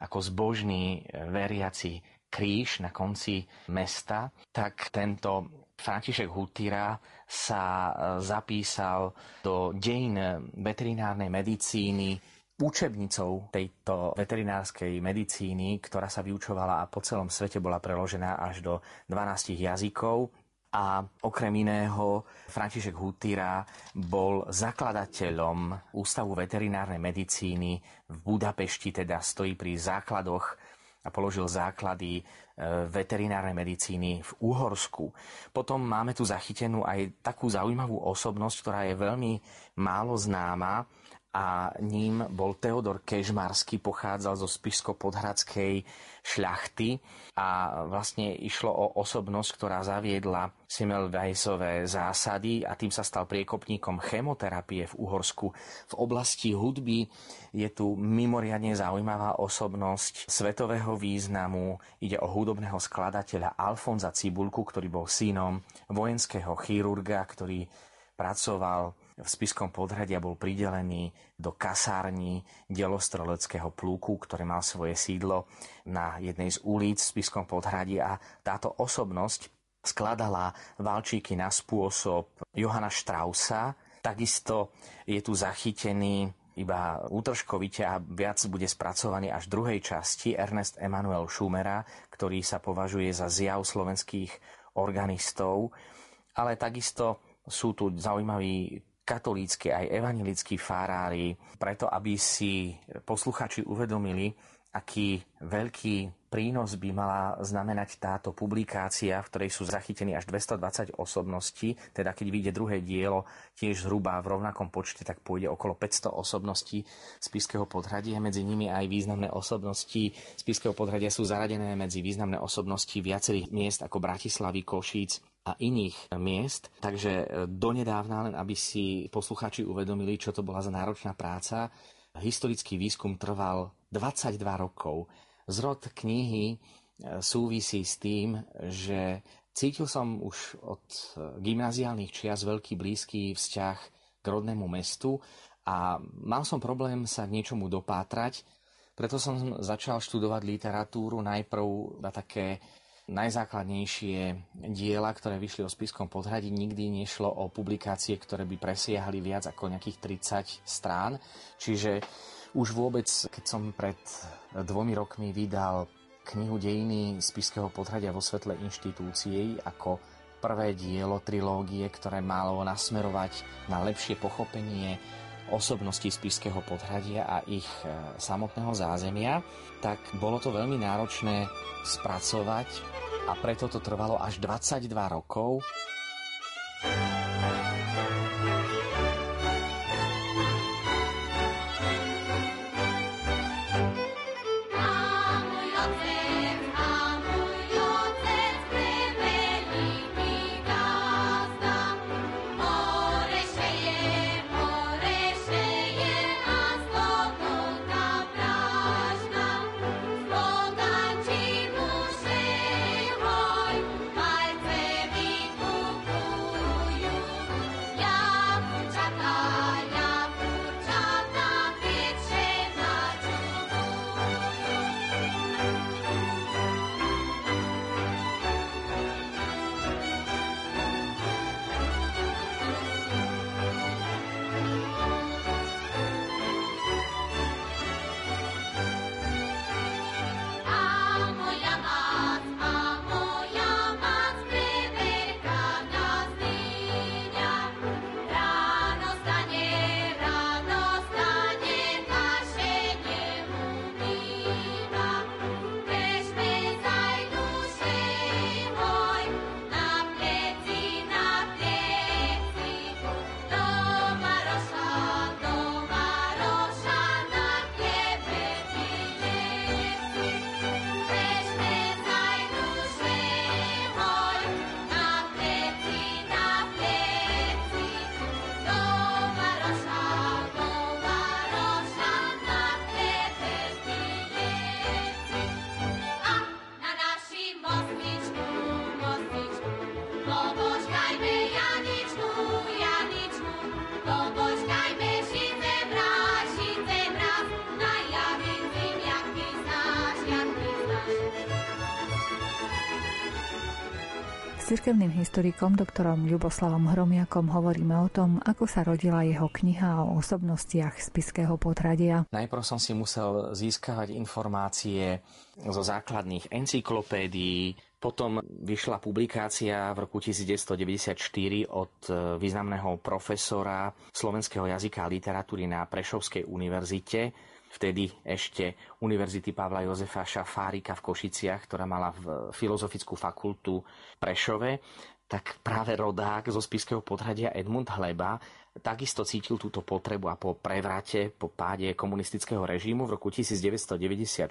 [SPEAKER 8] ako zbožný veriaci kríž na konci mesta, tak tento František Hutira sa zapísal do dejín veterinárnej medicíny učebnicou tejto veterinárskej medicíny, ktorá sa vyučovala a po celom svete bola preložená až do 12 jazykov. A okrem iného František Hutira bol zakladateľom Ústavu veterinárnej medicíny v Budapešti, teda stojí pri základoch a položil základy e, veterinárnej medicíny v Uhorsku. Potom máme tu zachytenú aj takú zaujímavú osobnosť, ktorá je veľmi málo známa, a ním bol Teodor Kežmarský, pochádzal zo Spišsko-Podhradskej šľachty a vlastne išlo o osobnosť, ktorá zaviedla Semmelweisové zásady a tým sa stal priekopníkom chemoterapie v Uhorsku. V oblasti hudby je tu mimoriadne zaujímavá osobnosť svetového významu. Ide o hudobného skladateľa Alfonza Cibulku, ktorý bol synom vojenského chirurga, ktorý pracoval v Spiskom podhradia bol pridelený do kasárni delostreleckého plúku, ktoré mal svoje sídlo na jednej z ulic v Spiskom podhradí a táto osobnosť skladala valčíky na spôsob Johana Straussa. Takisto je tu zachytený iba útržkovite a viac bude spracovaný až v druhej časti Ernest Emanuel Schumera, ktorý sa považuje za zjav slovenských organistov, ale takisto sú tu zaujímaví katolícky aj evanilickí farári, preto aby si posluchači uvedomili, aký veľký prínos by mala znamenať táto publikácia, v ktorej sú zachytení až 220 osobností, teda keď vyjde druhé dielo tiež zhruba v rovnakom počte, tak pôjde okolo 500 osobností z Piského podhradia. Medzi nimi aj významné osobnosti z Piského podhradia sú zaradené medzi významné osobnosti viacerých miest ako Bratislavy, Košíc, a iných miest. Takže e, donedávna, len aby si posluchači uvedomili, čo to bola za náročná práca, historický výskum trval 22 rokov. Zrod knihy e, súvisí s tým, že cítil som už od gymnaziálnych čias veľký blízky vzťah k rodnému mestu a mal som problém sa k niečomu dopátrať, preto som začal študovať literatúru najprv na také najzákladnejšie diela, ktoré vyšli o spiskom podhradí. Nikdy nešlo o publikácie, ktoré by presiahli viac ako nejakých 30 strán. Čiže už vôbec, keď som pred dvomi rokmi vydal knihu Dejiny spiského podhradia vo svetle inštitúcií ako prvé dielo trilógie, ktoré malo nasmerovať na lepšie pochopenie osobnosti spiského podhradia a ich e, samotného zázemia, tak bolo to veľmi náročné spracovať a preto to trvalo až 22 rokov.
[SPEAKER 4] Cirkevným historikom doktorom Ľuboslavom Hromiakom hovoríme o tom, ako sa rodila jeho kniha o osobnostiach spiského potradia.
[SPEAKER 8] Najprv som si musel získavať informácie zo základných encyklopédií, potom vyšla publikácia v roku 1994 od e, významného profesora slovenského jazyka a literatúry na Prešovskej univerzite, vtedy ešte Univerzity Pavla Jozefa Šafárika v Košiciach, ktorá mala v filozofickú fakultu Prešove, tak práve rodák zo Spiského podhradia Edmund Hleba takisto cítil túto potrebu a po prevrate, po páde komunistického režimu v roku 1994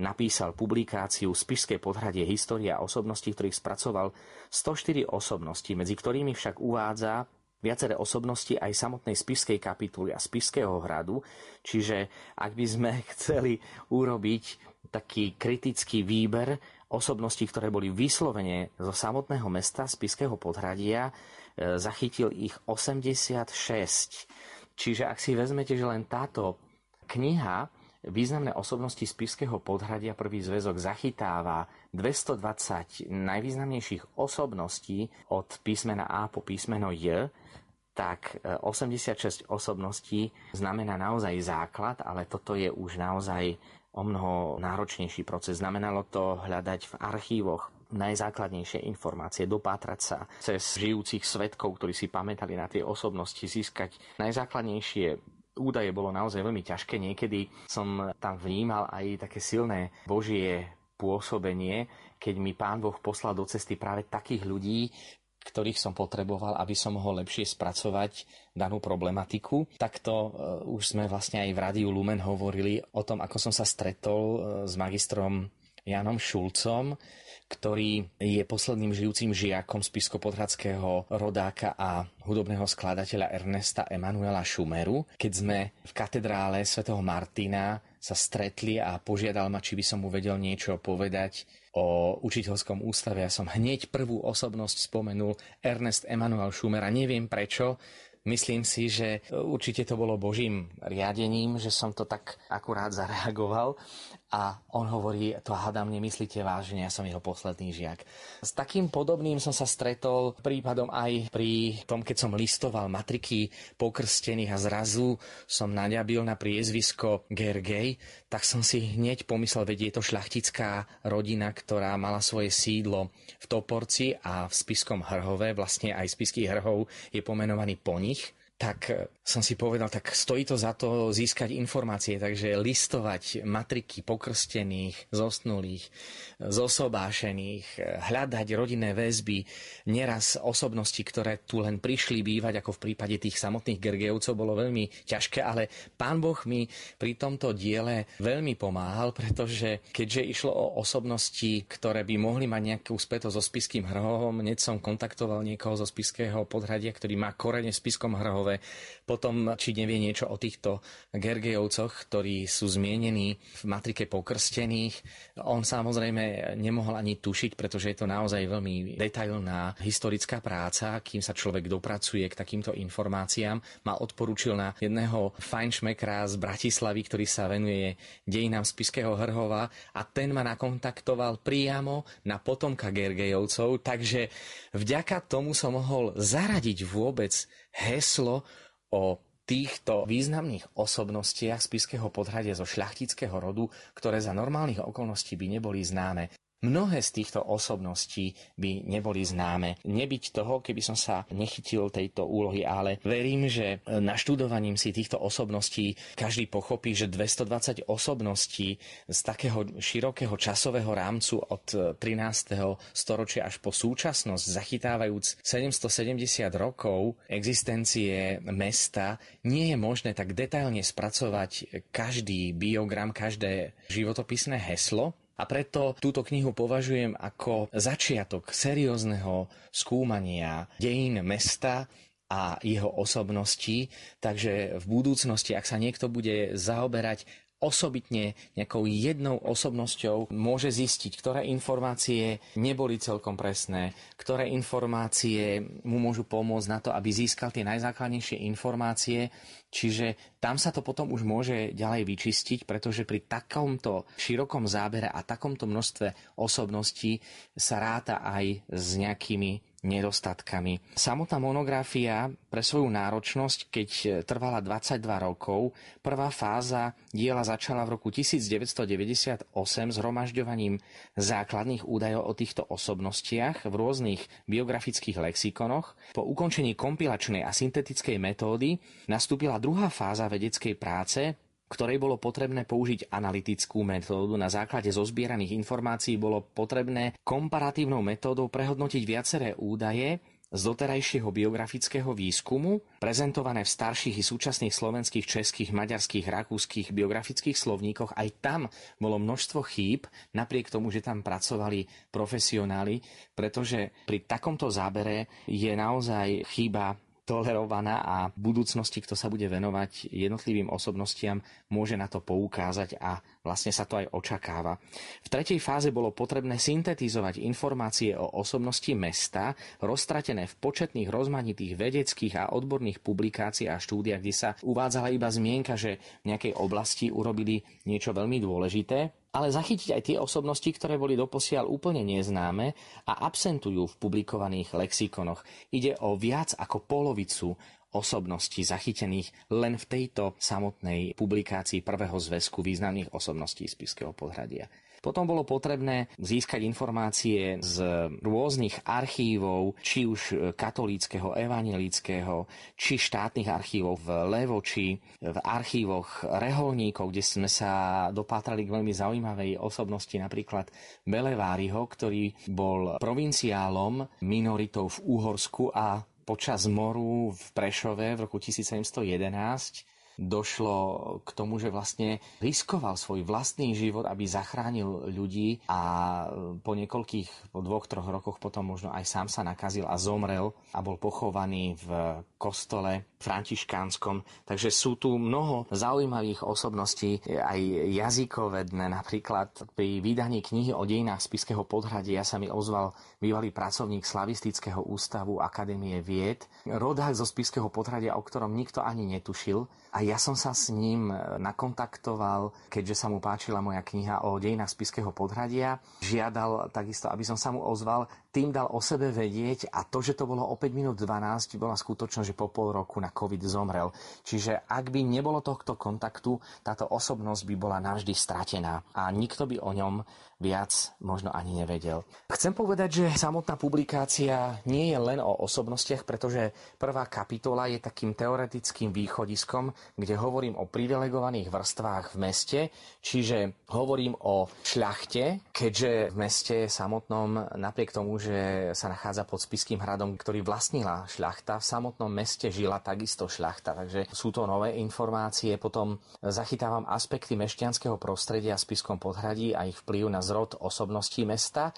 [SPEAKER 8] napísal publikáciu Spišské podhradie história osobností, ktorých spracoval 104 osobností, medzi ktorými však uvádza viaceré osobnosti aj samotnej spiskej kapituly a spiského hradu. Čiže ak by sme (laughs) chceli urobiť taký kritický výber osobností, ktoré boli vyslovene zo samotného mesta Spiského podhradia, e, zachytil ich 86. Čiže ak si vezmete, že len táto kniha Významné osobnosti Spiského podhradia prvý zväzok zachytáva 220 najvýznamnejších osobností od písmena A po písmeno J, tak 86 e, osobností znamená naozaj základ, ale toto je už naozaj o mnoho náročnejší proces. Znamenalo to hľadať v archívoch najzákladnejšie informácie, dopátrať sa cez žijúcich svetkov, ktorí si pamätali na tie osobnosti, získať najzákladnejšie údaje bolo naozaj veľmi ťažké. Niekedy som tam vnímal aj také silné božie pôsobenie, keď mi pán Boh poslal do cesty práve takých ľudí, ktorých som potreboval, aby som mohol lepšie spracovať danú problematiku. Takto uh, už sme vlastne aj v Rádiu Lumen hovorili o tom, ako som sa stretol uh, s magistrom Janom Šulcom, ktorý je posledným žijúcim žiakom spiskopodhradského rodáka a hudobného skladateľa Ernesta Emanuela Schumeru. Keď sme v katedrále svätého Martina sa stretli a požiadal ma, či by som mu vedel niečo povedať o učiteľskom ústave. Ja som hneď prvú osobnosť spomenul Ernest Emanuel Schumer a neviem prečo. Myslím si, že určite to bolo Božím riadením, že som to tak akurát zareagoval a on hovorí, to hádam, nemyslíte vážne, ja som jeho posledný žiak. S takým podobným som sa stretol prípadom aj pri tom, keď som listoval matriky pokrstených a zrazu som naďabil na priezvisko Gergej, tak som si hneď pomyslel, veď je to šľachtická rodina, ktorá mala svoje sídlo v Toporci a v Spiskom Hrhove, vlastne aj Spisky Hrhov je pomenovaný po nich tak e, som si povedal, tak stojí to za to získať informácie, takže listovať matriky pokrstených, zosnulých, zosobášených, e, hľadať rodinné väzby, neraz osobnosti, ktoré tu len prišli bývať, ako v prípade tých samotných Gergejovcov, bolo veľmi ťažké, ale pán Boh mi pri tomto diele veľmi pomáhal, pretože keďže išlo o osobnosti, ktoré by mohli mať nejakú spätosť so spiským hrhovom, hneď som kontaktoval niekoho zo spiského podhradia, ktorý má korene v spiskom hrhovom Hrhove. Potom, či nevie niečo o týchto Gergejovcoch, ktorí sú zmienení v matrike pokrstených. On samozrejme nemohol ani tušiť, pretože je to naozaj veľmi detailná historická práca, kým sa človek dopracuje k takýmto informáciám. Ma odporúčil na jedného fajnšmekra z Bratislavy, ktorý sa venuje dejinám Spiského Hrhova a ten ma nakontaktoval priamo na potomka Gergejovcov, takže vďaka tomu som mohol zaradiť vôbec heslo o týchto významných osobnostiach spiského podhradia zo šľachtického rodu, ktoré za normálnych okolností by neboli známe. Mnohé z týchto osobností by neboli známe. Nebyť toho, keby som sa nechytil tejto úlohy, ale verím, že naštudovaním si týchto osobností každý pochopí, že 220 osobností z takého širokého časového rámcu od 13. storočia až po súčasnosť, zachytávajúc 770 rokov existencie mesta, nie je možné tak detailne spracovať každý biogram, každé životopisné heslo, a preto túto knihu považujem ako začiatok seriózneho skúmania dejín mesta a jeho osobností, takže v budúcnosti, ak sa niekto bude zaoberať osobitne nejakou jednou osobnosťou môže zistiť, ktoré informácie neboli celkom presné, ktoré informácie mu môžu pomôcť na to, aby získal tie najzákladnejšie informácie. Čiže tam sa to potom už môže ďalej vyčistiť, pretože pri takomto širokom zábere a takomto množstve osobností sa ráta aj s nejakými nedostatkami. Samotná monografia pre svoju náročnosť, keď trvala 22 rokov, prvá fáza diela začala v roku 1998 zhromažďovaním základných údajov o týchto osobnostiach v rôznych biografických lexikonoch. Po ukončení kompilačnej a syntetickej metódy nastúpila druhá fáza vedeckej práce, ktorej bolo potrebné použiť analytickú metódu. Na základe zozbieraných informácií bolo potrebné komparatívnou metódou prehodnotiť viaceré údaje z doterajšieho biografického výskumu, prezentované v starších i súčasných slovenských, českých, maďarských, rakúskych biografických slovníkoch. Aj tam bolo množstvo chýb, napriek tomu, že tam pracovali profesionáli, pretože pri takomto zábere je naozaj chyba tolerovaná a v budúcnosti, kto sa bude venovať jednotlivým osobnostiam, môže na to poukázať a vlastne sa to aj očakáva. V tretej fáze bolo potrebné syntetizovať informácie o osobnosti mesta, roztratené v početných rozmanitých vedeckých a odborných publikáciách a štúdiách, kde sa uvádzala iba zmienka, že v nejakej oblasti urobili niečo veľmi dôležité, ale zachytiť aj tie osobnosti, ktoré boli doposiaľ úplne neznáme a absentujú v publikovaných lexikonoch. Ide o viac ako polovicu osobností zachytených len v tejto samotnej publikácii prvého zväzku významných osobností Spiského podhradia. Potom bolo potrebné získať informácie z rôznych archívov, či už katolíckého, evangelického, či štátnych archívov v Levoči, v archívoch reholníkov, kde sme sa dopátrali k veľmi zaujímavej osobnosti, napríklad Beleváriho, ktorý bol provinciálom minoritou v Úhorsku a počas moru v Prešove v roku 1711 došlo k tomu, že vlastne riskoval svoj vlastný život, aby zachránil ľudí a po niekoľkých, po dvoch, troch rokoch potom možno aj sám sa nakazil a zomrel a bol pochovaný v kostole františkánskom. Takže sú tu mnoho zaujímavých osobností, aj jazykovedné. Napríklad pri vydaní knihy o dejinách Spiského podhradia sa mi ozval bývalý pracovník Slavistického ústavu Akadémie vied, rodák zo Spiského podhradia, o ktorom nikto ani netušil. A ja som sa s ním nakontaktoval, keďže sa mu páčila moja kniha o dejinách Spiského podhradia. Žiadal takisto, aby som sa mu ozval tým dal o sebe vedieť a to, že to bolo o 5 minút 12, bola skutočnosť, že po pol roku na COVID zomrel. Čiže ak by nebolo tohto kontaktu, táto osobnosť by bola navždy stratená a nikto by o ňom viac možno ani nevedel. Chcem povedať, že samotná publikácia nie je len o osobnostiach, pretože prvá kapitola je takým teoretickým východiskom, kde hovorím o privilegovaných vrstvách v meste, čiže hovorím o šľachte, keďže v meste samotnom napriek tomu, že sa nachádza pod Spiským hradom, ktorý vlastnila šľachta. V samotnom meste žila takisto šľachta, takže sú to nové informácie. Potom zachytávam aspekty mešťanského prostredia v Spiskom podhradí a ich vplyv na zrod osobností mesta.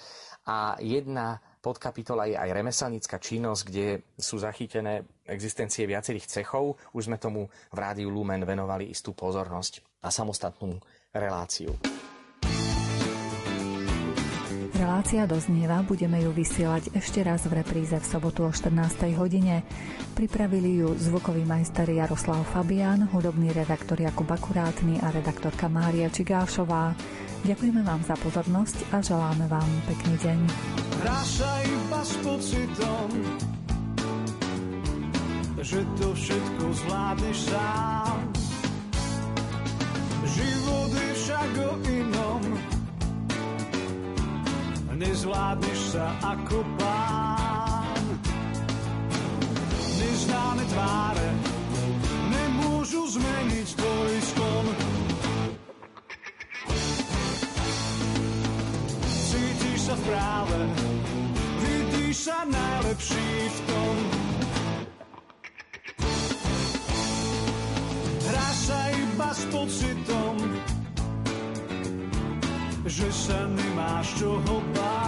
[SPEAKER 8] A jedna podkapitola je aj remeselnícka činnosť, kde sú zachytené existencie viacerých cechov. Už sme tomu v Rádiu Lumen venovali istú pozornosť a samostatnú reláciu.
[SPEAKER 4] Relácia doznieva, budeme ju vysielať ešte raz v repríze v sobotu o 14. hodine. Pripravili ju zvukový majster Jaroslav Fabian, hudobný redaktor Jakub Akurátny a redaktorka Mária Čigášová. Ďakujeme vám za pozornosť a želáme vám pekný deň.
[SPEAKER 10] Hráša iba pocitom, že to všetko zvládneš sám. Život je však o inom, nezvládneš sa ako pán. Neznáme tváre nemôžu zmeniť tvoj sklon. Cítiš sa v práve, vidíš sa najlepší v tom. Hráš sa iba s pocitom, že sa nemáš čoho báť.